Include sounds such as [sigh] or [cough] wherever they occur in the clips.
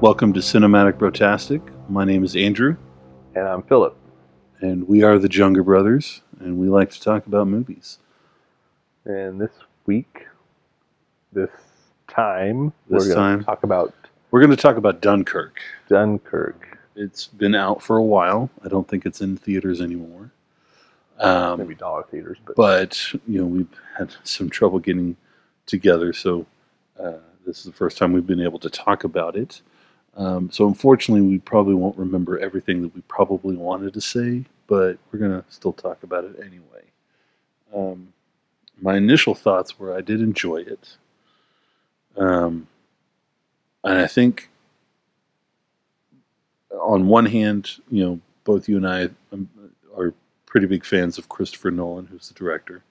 Welcome to Cinematic Brotastic. My name is Andrew, And I'm Philip. and we are the Junger Brothers, and we like to talk about movies. And this week, this time, This we're going time. to talk about We're going to talk about Dunkirk. Dunkirk. It's been out for a while. I don't think it's in theaters anymore. Um, Maybe dollar theaters, but, but you know we've had some trouble getting together so uh, this is the first time we've been able to talk about it um, so unfortunately we probably won't remember everything that we probably wanted to say but we're going to still talk about it anyway um, my initial thoughts were i did enjoy it um, and i think on one hand you know both you and i um, are pretty big fans of Christopher Nolan, who's the director.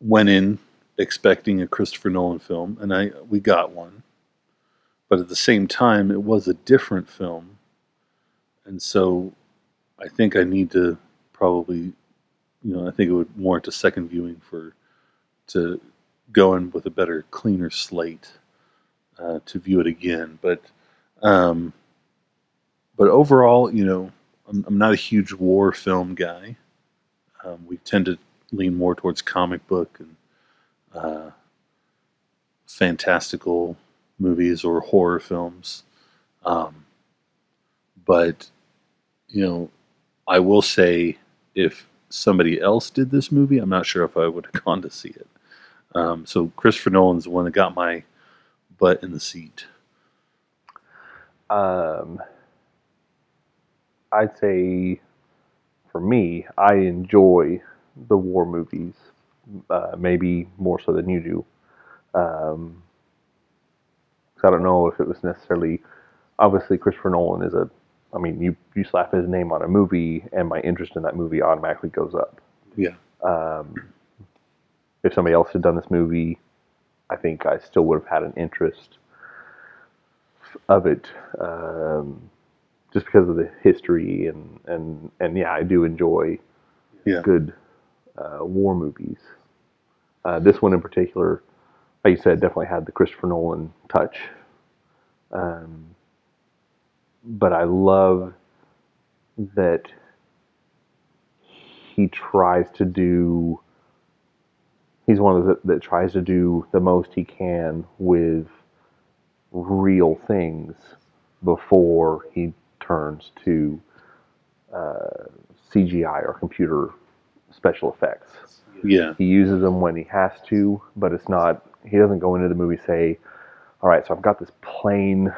Went in expecting a Christopher Nolan film, and I we got one. But at the same time, it was a different film, and so I think I need to probably, you know, I think it would warrant a second viewing for to go in with a better, cleaner slate uh, to view it again. But um, but overall, you know, I'm, I'm not a huge war film guy. Um, we tend to lean more towards comic book and uh, fantastical movies or horror films. Um, but, you know, I will say if somebody else did this movie, I'm not sure if I would have [laughs] gone to see it. Um, so Christopher Nolan's the one that got my butt in the seat. um, I'd say for me, I enjoy the war movies, uh, maybe more so than you do. Um, I don't know if it was necessarily, obviously, Christopher Nolan is a, I mean, you, you slap his name on a movie, and my interest in that movie automatically goes up. Yeah. um, if somebody else had done this movie, I think I still would have had an interest of it, um, just because of the history and and and yeah, I do enjoy Yeah. good uh, war movies. Uh, this one in particular, like you said, definitely had the Christopher Nolan touch. Um, but I love that he tries to do he's one of those that, that tries to do the most he can with real things before he turns to uh, CGI or computer special effects. Yeah. He uses them when he has to, but it's not. He doesn't go into the movie say, "All right, so I've got this plane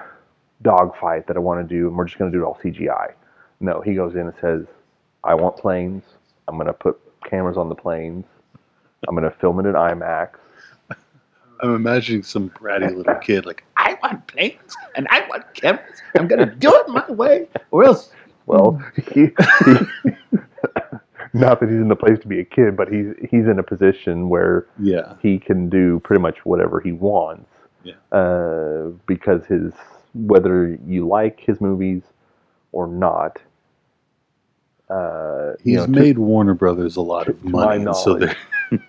dogfight that I want to do, and we're just going to do it all CGI." No, he goes in and says, "I want planes. I'm going to put cameras on the planes. I'm going to film it in IMAX." I'm imagining some bratty little [laughs] kid like, I want planes and I want cameras. I'm gonna do it my way, or else. Well, he, he, not that he's in the place to be a kid, but he's he's in a position where Yeah, he can do pretty much whatever he wants. Yeah. Uh, because his whether you like his movies or not, uh, he's you know, to- made Warner Brothers a lot to- of to money, so they're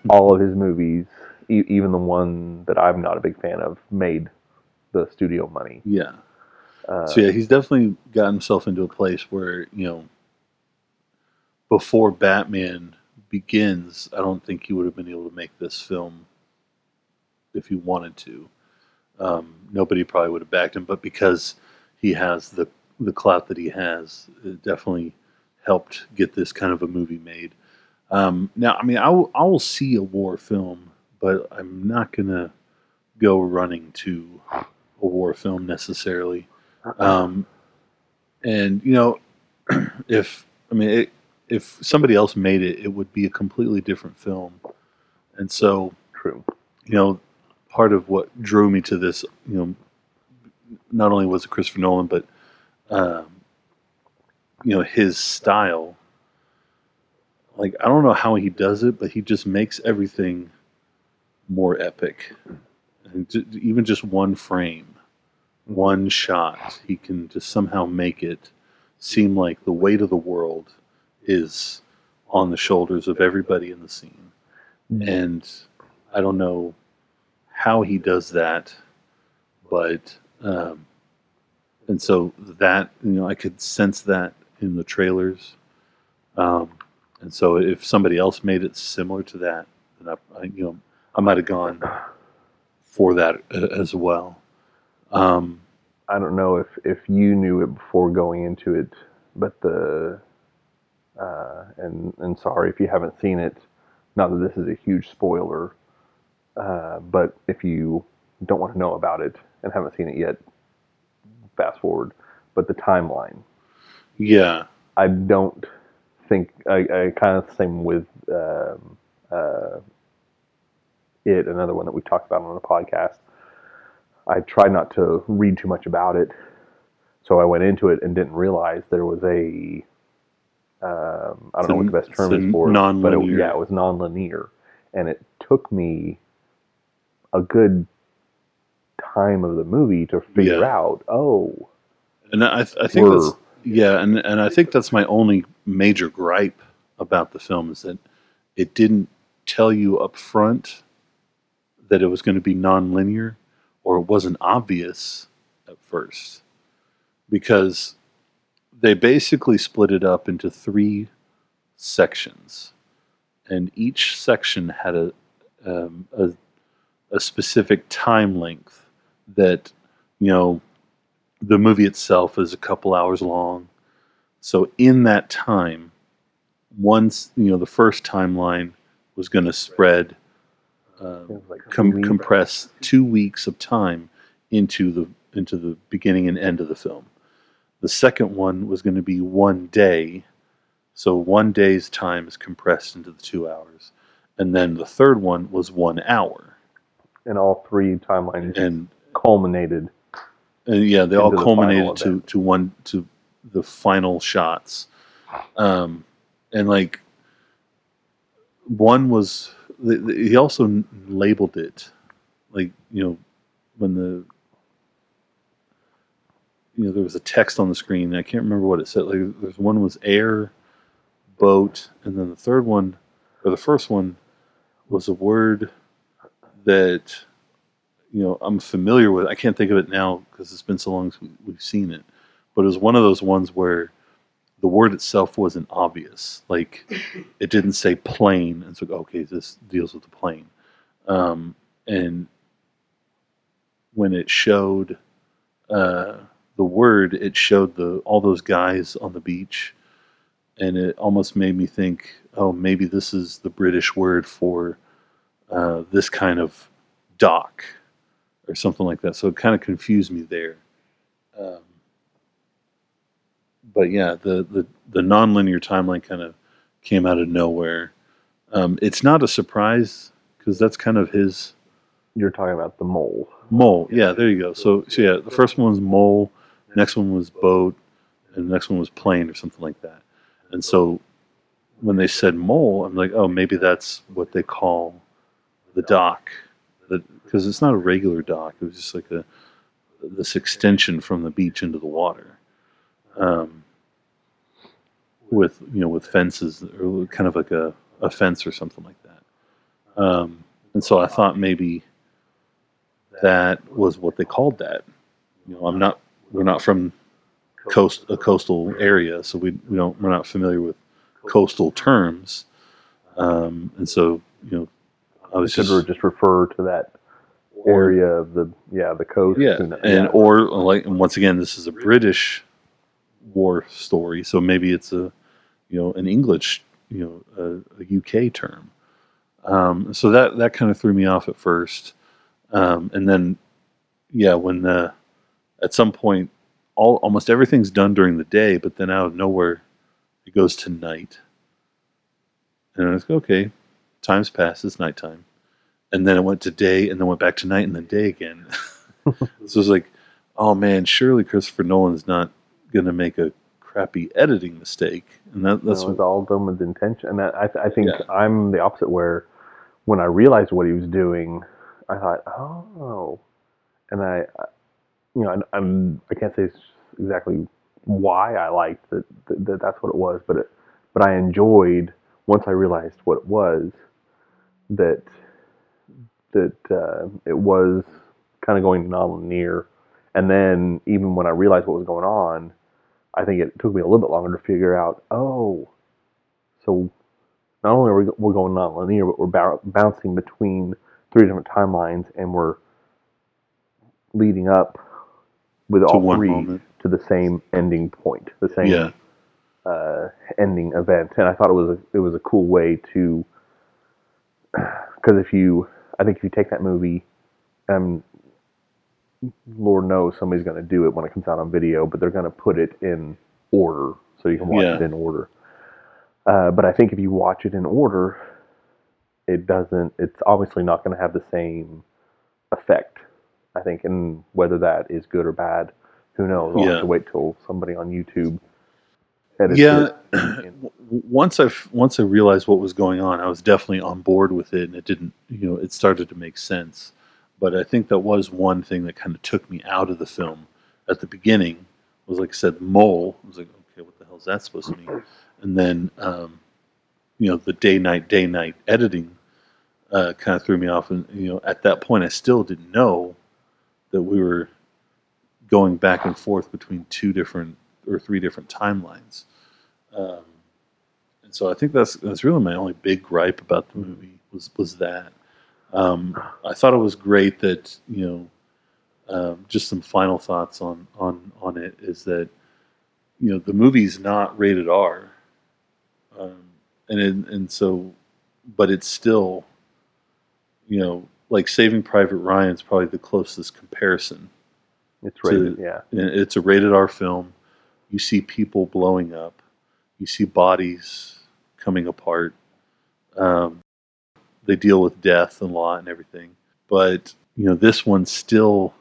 all of his movies, e- even the one that I'm not a big fan of, made the studio money. yeah. Uh, So yeah, he's definitely got himself into a place where you know, before Batman begins, I don't think he would have been able to make this film if he wanted to. Um, nobody probably would have backed him, but because he has the the clout that he has, it definitely helped get this kind of a movie made. Um, now, I mean, I will, I will see a war film, but I'm not gonna go running to a war film necessarily. Um, and you know, [clears throat] if I mean, it, if somebody else made it, it would be a completely different film. And so, true. you know, part of what drew me to this, you know, not only was it Christopher Nolan, but um, you know his style. Like I don't know how he does it, but he just makes everything more epic. And ju- even just one frame, one shot, he can just somehow make it seem like the weight of the world is on the shoulders of everybody in the scene. And I don't know how he does that but um, and so that you know I could sense that in the trailers, um, and so if somebody else made it similar to that, then I, I you know I might have gone for that as well. Um, I don't know if if you knew it before going into it, but the uh, and and sorry if you haven't seen it. Not that this is a huge spoiler, uh, but if you don't want to know about it and haven't seen it yet, fast forward. But the timeline, yeah, I don't think I, I kind of the same with um, uh, it. Another one that we talked about on the podcast. I tried not to read too much about it, so I went into it and didn't realize there was a um, I don't know what the best term is for it, but it, yeah, it was non-linear, and it took me a good time of the movie to figure Yeah. out. Oh, and I, I think that's yeah, and and I think that's my only major gripe about the film is that it didn't tell you up front that it was going to be non-linear, or it wasn't obvious at first, because they basically split it up into three sections, and each section had a um, a, a specific time length that you know the movie itself is a couple hours long. So in that time, once you know the first timeline was going to spread, uh, like com- compress two weeks of time into the into the beginning and end of the film. The second one was going to be one day, so one day's time is compressed into the two hours, and then the third one was one hour, and all three timelines and culminated. And yeah, they all Into the culminated to, event. to one to the final shots. Um, and like one was he also labeled it like you know when the you know there was a text on the screen. I can't remember what it said. Like there's one was air, boat, and then the third one or the first one was a word that you know I'm familiar with. I can't think of it now because it's been so long since we- we've seen it. But it was one of those ones where the word itself wasn't obvious. Like it didn't say plane, and so okay, this deals with the plane. Um, and when it showed uh, the word, it showed the all those guys on the beach, and it almost made me think, oh, maybe this is the British word for uh, this kind of dock or something like that. So it kind of confused me there. Um, but yeah, the, the, the nonlinear timeline kind of came out of nowhere. Um, it's not a surprise because that's kind of his You're talking about the mole. mole. Yeah, there you go. So, so yeah, the first one's was next one was boat, and the next one was plane or something like that. And so when they said mole, I'm like, oh, maybe that's what they call the dock, because it's not a regular dock. It was just like a this extension from the beach into the water, um, with you know with fences or kind of like a, a fence or something like that. Um, and so I thought maybe that was what they called that. You know, I'm not we're not from coast a coastal area, so we we don't we're not familiar with coastal terms, um, and so you know I was just just refer to that area of the yeah the coast. yeah, and, and or like and once again, this is a British war story, so maybe it's a you know an English you know a, a UK term. Um, so that that kind of threw me off at first, um, and then yeah, when the at some point all almost everything's done during the day, but then out of nowhere it goes to night, and I was like, okay, time's passed, it's nighttime, and then it went to day, and then went back to night, and then day again. [laughs] so it was like, oh man, surely Christopher Nolan's not gonna make a crappy editing mistake, and that, that's That was all done with intention. And I, I think Yeah. I'm the opposite. Where when I realized what he was doing, I thought, oh, and I- you know, I, I'm I can't say exactly why I liked that, that, that that's what it was, but it, but I enjoyed once I realized what it was that that uh, it was kind of going non-linear, and then even when I realized what was going on, I think it took me a little bit longer to figure out. Oh, so not only are we we're going non-linear, but we're bou- bouncing between three different timelines, and we're leading up with all three moment. to the same ending point, the same Yeah. uh, ending event, and I thought it was a it was a cool way to [sighs] because if you I think if you take that movie, um, Lord knows somebody's going to do it when it comes out on video, but they're going to put it in order so you can watch Yeah. it in order. Uh, but I think if you watch it in order, it doesn't. It's obviously not going to have the same effect. I think, and whether that is good or bad, who knows? I'll Yeah. have to wait till somebody on YouTube edits Yeah. [clears throat] once I once I realized what was going on, I was definitely on board with it, and it didn't, you know, it started to make sense. But I think that was one thing that kind of took me out of the film at the beginning. Was like I said, mole. I was like, okay, what the hell is that supposed to mean? And then, um, you know, the day night day night editing uh, kind of threw me off, and you know, at that point, I still didn't know that we were going back and forth between two different or three different timelines. Um, and so I think that's that's really my only big gripe about the movie was was that. Um, I thought it was great that you know, um, just some final thoughts on on on it is that you know the movie's not rated R, um, and and so, but it's still, you know, like Saving Private Ryan is probably the closest comparison It's to- rated, yeah. It's a rated R film. You see people blowing up. You see bodies coming apart. Um, they deal with death and law and everything. But you know, this one still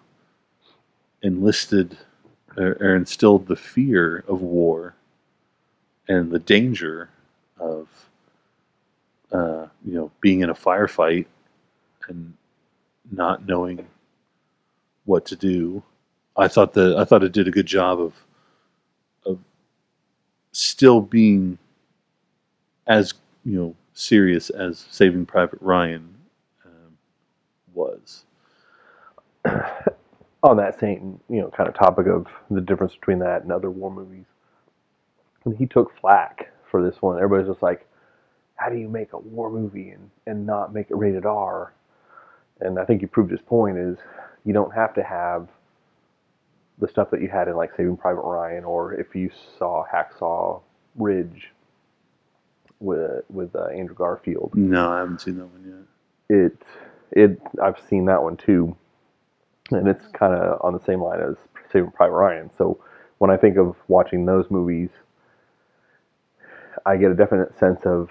enlisted or, or instilled the fear of war and the danger of uh, you know being in a firefight and not knowing what to do. I thought that I thought it did a good job of of still being as you know serious as Saving Private Ryan um, was. [clears throat] on that same you know kind of topic of the difference between that and other war movies and he took flack for this one everybody's just like how do you make a war movie and, and not make it rated r and i think you proved his point is you don't have to have the stuff that you had in like saving private ryan or if you saw hacksaw ridge with with uh, andrew garfield No, I haven't seen that one yet. it it I've seen that one too, and it's kind of on the same line as Saving Private Ryan. So when I think of watching those movies, I get a definite sense of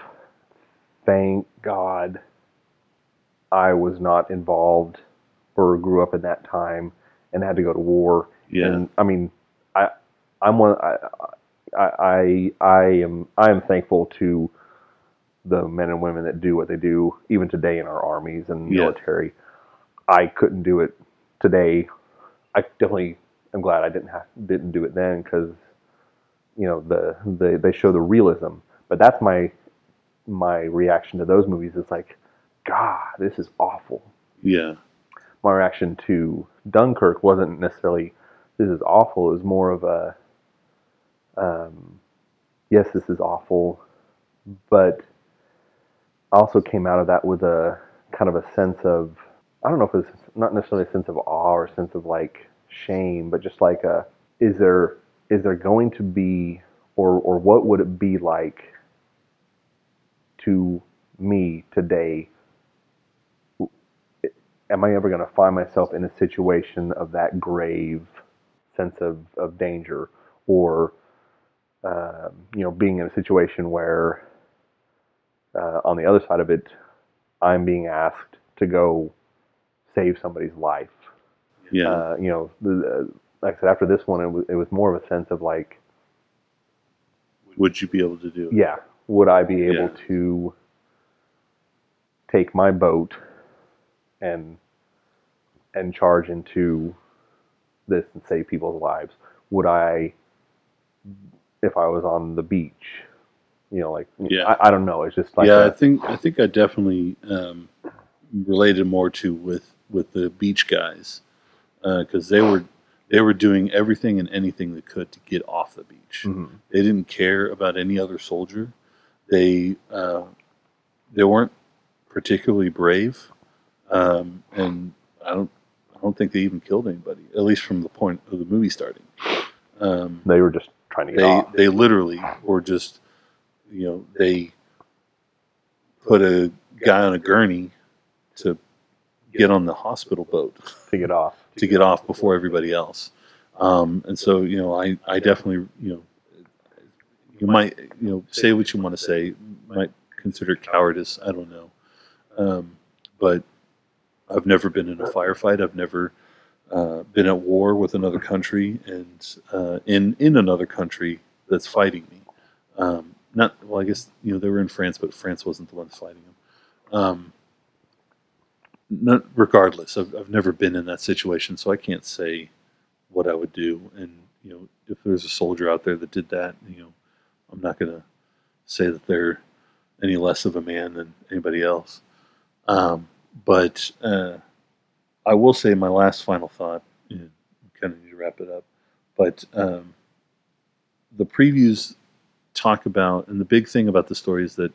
thank God I was not involved or grew up in that time and had to go to war. Yeah, And I mean, I I'm one I I I, am I am thankful to the men and women that do what they do even today in our armies and Yeah. military. I couldn't do it today. I definitely am glad I didn't have didn't do it then because you know the, the they show the realism. But that's my my reaction to those movies. It's like, God, this is awful yeah, my reaction to Dunkirk wasn't necessarily this is awful. It was more of a um, yes, this is awful, but I also came out of that with a kind of a sense of I don't know if it's not necessarily a sense of awe or a sense of like shame, but just like a is there is there going to be or or what would it be like to me today am I ever going to find myself in a situation of that grave sense of, of danger or um, you know being in a situation where uh, on the other side of it I'm being asked to go save somebody's life yeah, uh, you know the, uh, like I said after this one it was, it was more of a sense of like Would you be able to do? it? yeah would I be able Yeah. to take my boat and and charge into this and save people's lives would I if I was on the beach you know like Yeah. I, I don't know it's just like yeah, a- I think I think I definitely um, related more to with with the beach guys because they were they were doing everything and anything they could to get off the beach. Mhm. They didn't care about any other soldier. They uh, they weren't particularly brave, um, and I don't I don't think they even killed anybody. At least from the point of the movie starting. Um, They were just trying to get they off. they literally were just you know they put a guy on a gurney to get on the hospital boat to get off. [laughs] to get off before everybody else. Um, and so, you know, I, I definitely, you know, you might, you know, say what you want to say, might consider cowardice. I don't know. Um, but I've never been in a firefight. I've never uh, been at war with another country and uh, in, in another country that's fighting me. Um, not, well, I guess, you know, they were in France, but France wasn't the one fighting them. Um, not, regardless, I've, I've never been in that situation, so I can't say what I would do. And you know, if there's a soldier out there that did that, you know, I'm not going to say that they're any less of a man than anybody else. Um, but uh, I will say my last final thought. Kind of need to wrap it up, but um, the previews talk about, and the big thing about the story is that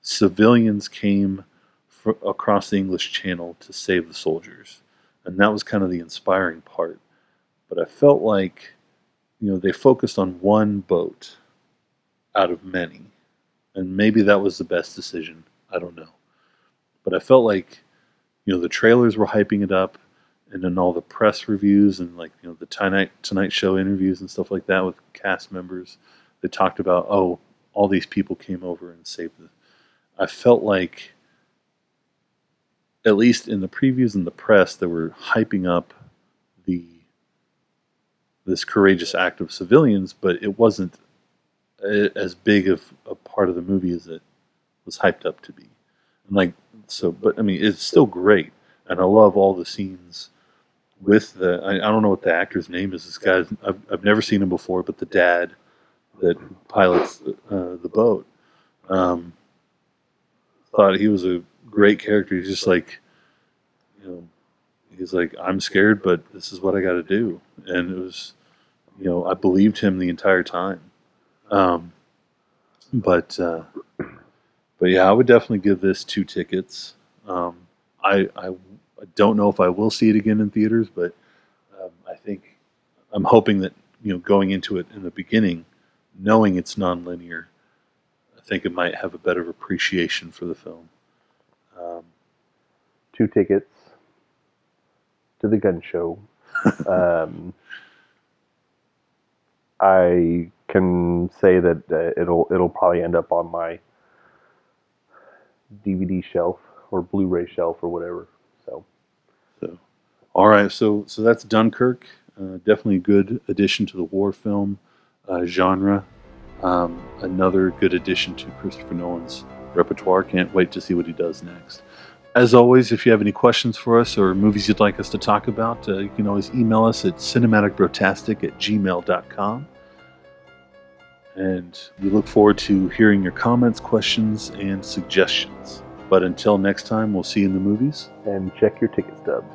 civilians came across the English Channel to save the soldiers, and that was kind of the inspiring part. But I felt like, you know, they focused on one boat out of many, and maybe that was the best decision. I don't know, but I felt like, you know, the trailers were hyping it up, and then all the press reviews and like you know the Tonight Tonight Show interviews and stuff like that with cast members, they talked about oh all these people came over and saved the. I felt like at least in the previews and the press, they were hyping up the this courageous act of civilians, but it wasn't eh, as big of a part of the movie as it was hyped up to be. And like so, but I mean, it's still great, and I love all the scenes with the. I, I don't know what the actor's name is. This guy, I've, I've never seen him before, but the dad that pilots uh, the boat. Um, thought he was a great character. He's just like, you know, he's like, I'm scared, but this is what I got to do. And it was, you know, I believed him the entire time. Um, but, uh, but yeah, I would definitely give this two tickets. Um, I, I, I don't know if I will see it again in theaters, but um, I think I'm hoping that you know going into it in the beginning, knowing it's nonlinear, I think it might have a better appreciation for the film. Um, Two tickets to the gun show. [laughs] um, I can say that uh, it'll it'll probably end up on my DVD shelf or Blu-ray shelf or whatever. So So, all right, so so that's Dunkirk. Uh, definitely a good addition to the war film uh, genre. Um, another good addition to Christopher Nolan's repertoire. Can't wait to see what he does next. As always, if you have any questions for us or movies you'd like us to talk about, uh, you can always email us at cinematicbrotastic at gmail.com. And we look forward to hearing your comments, questions, and suggestions. But until next time, we'll see you in the movies. and check your ticket stubs.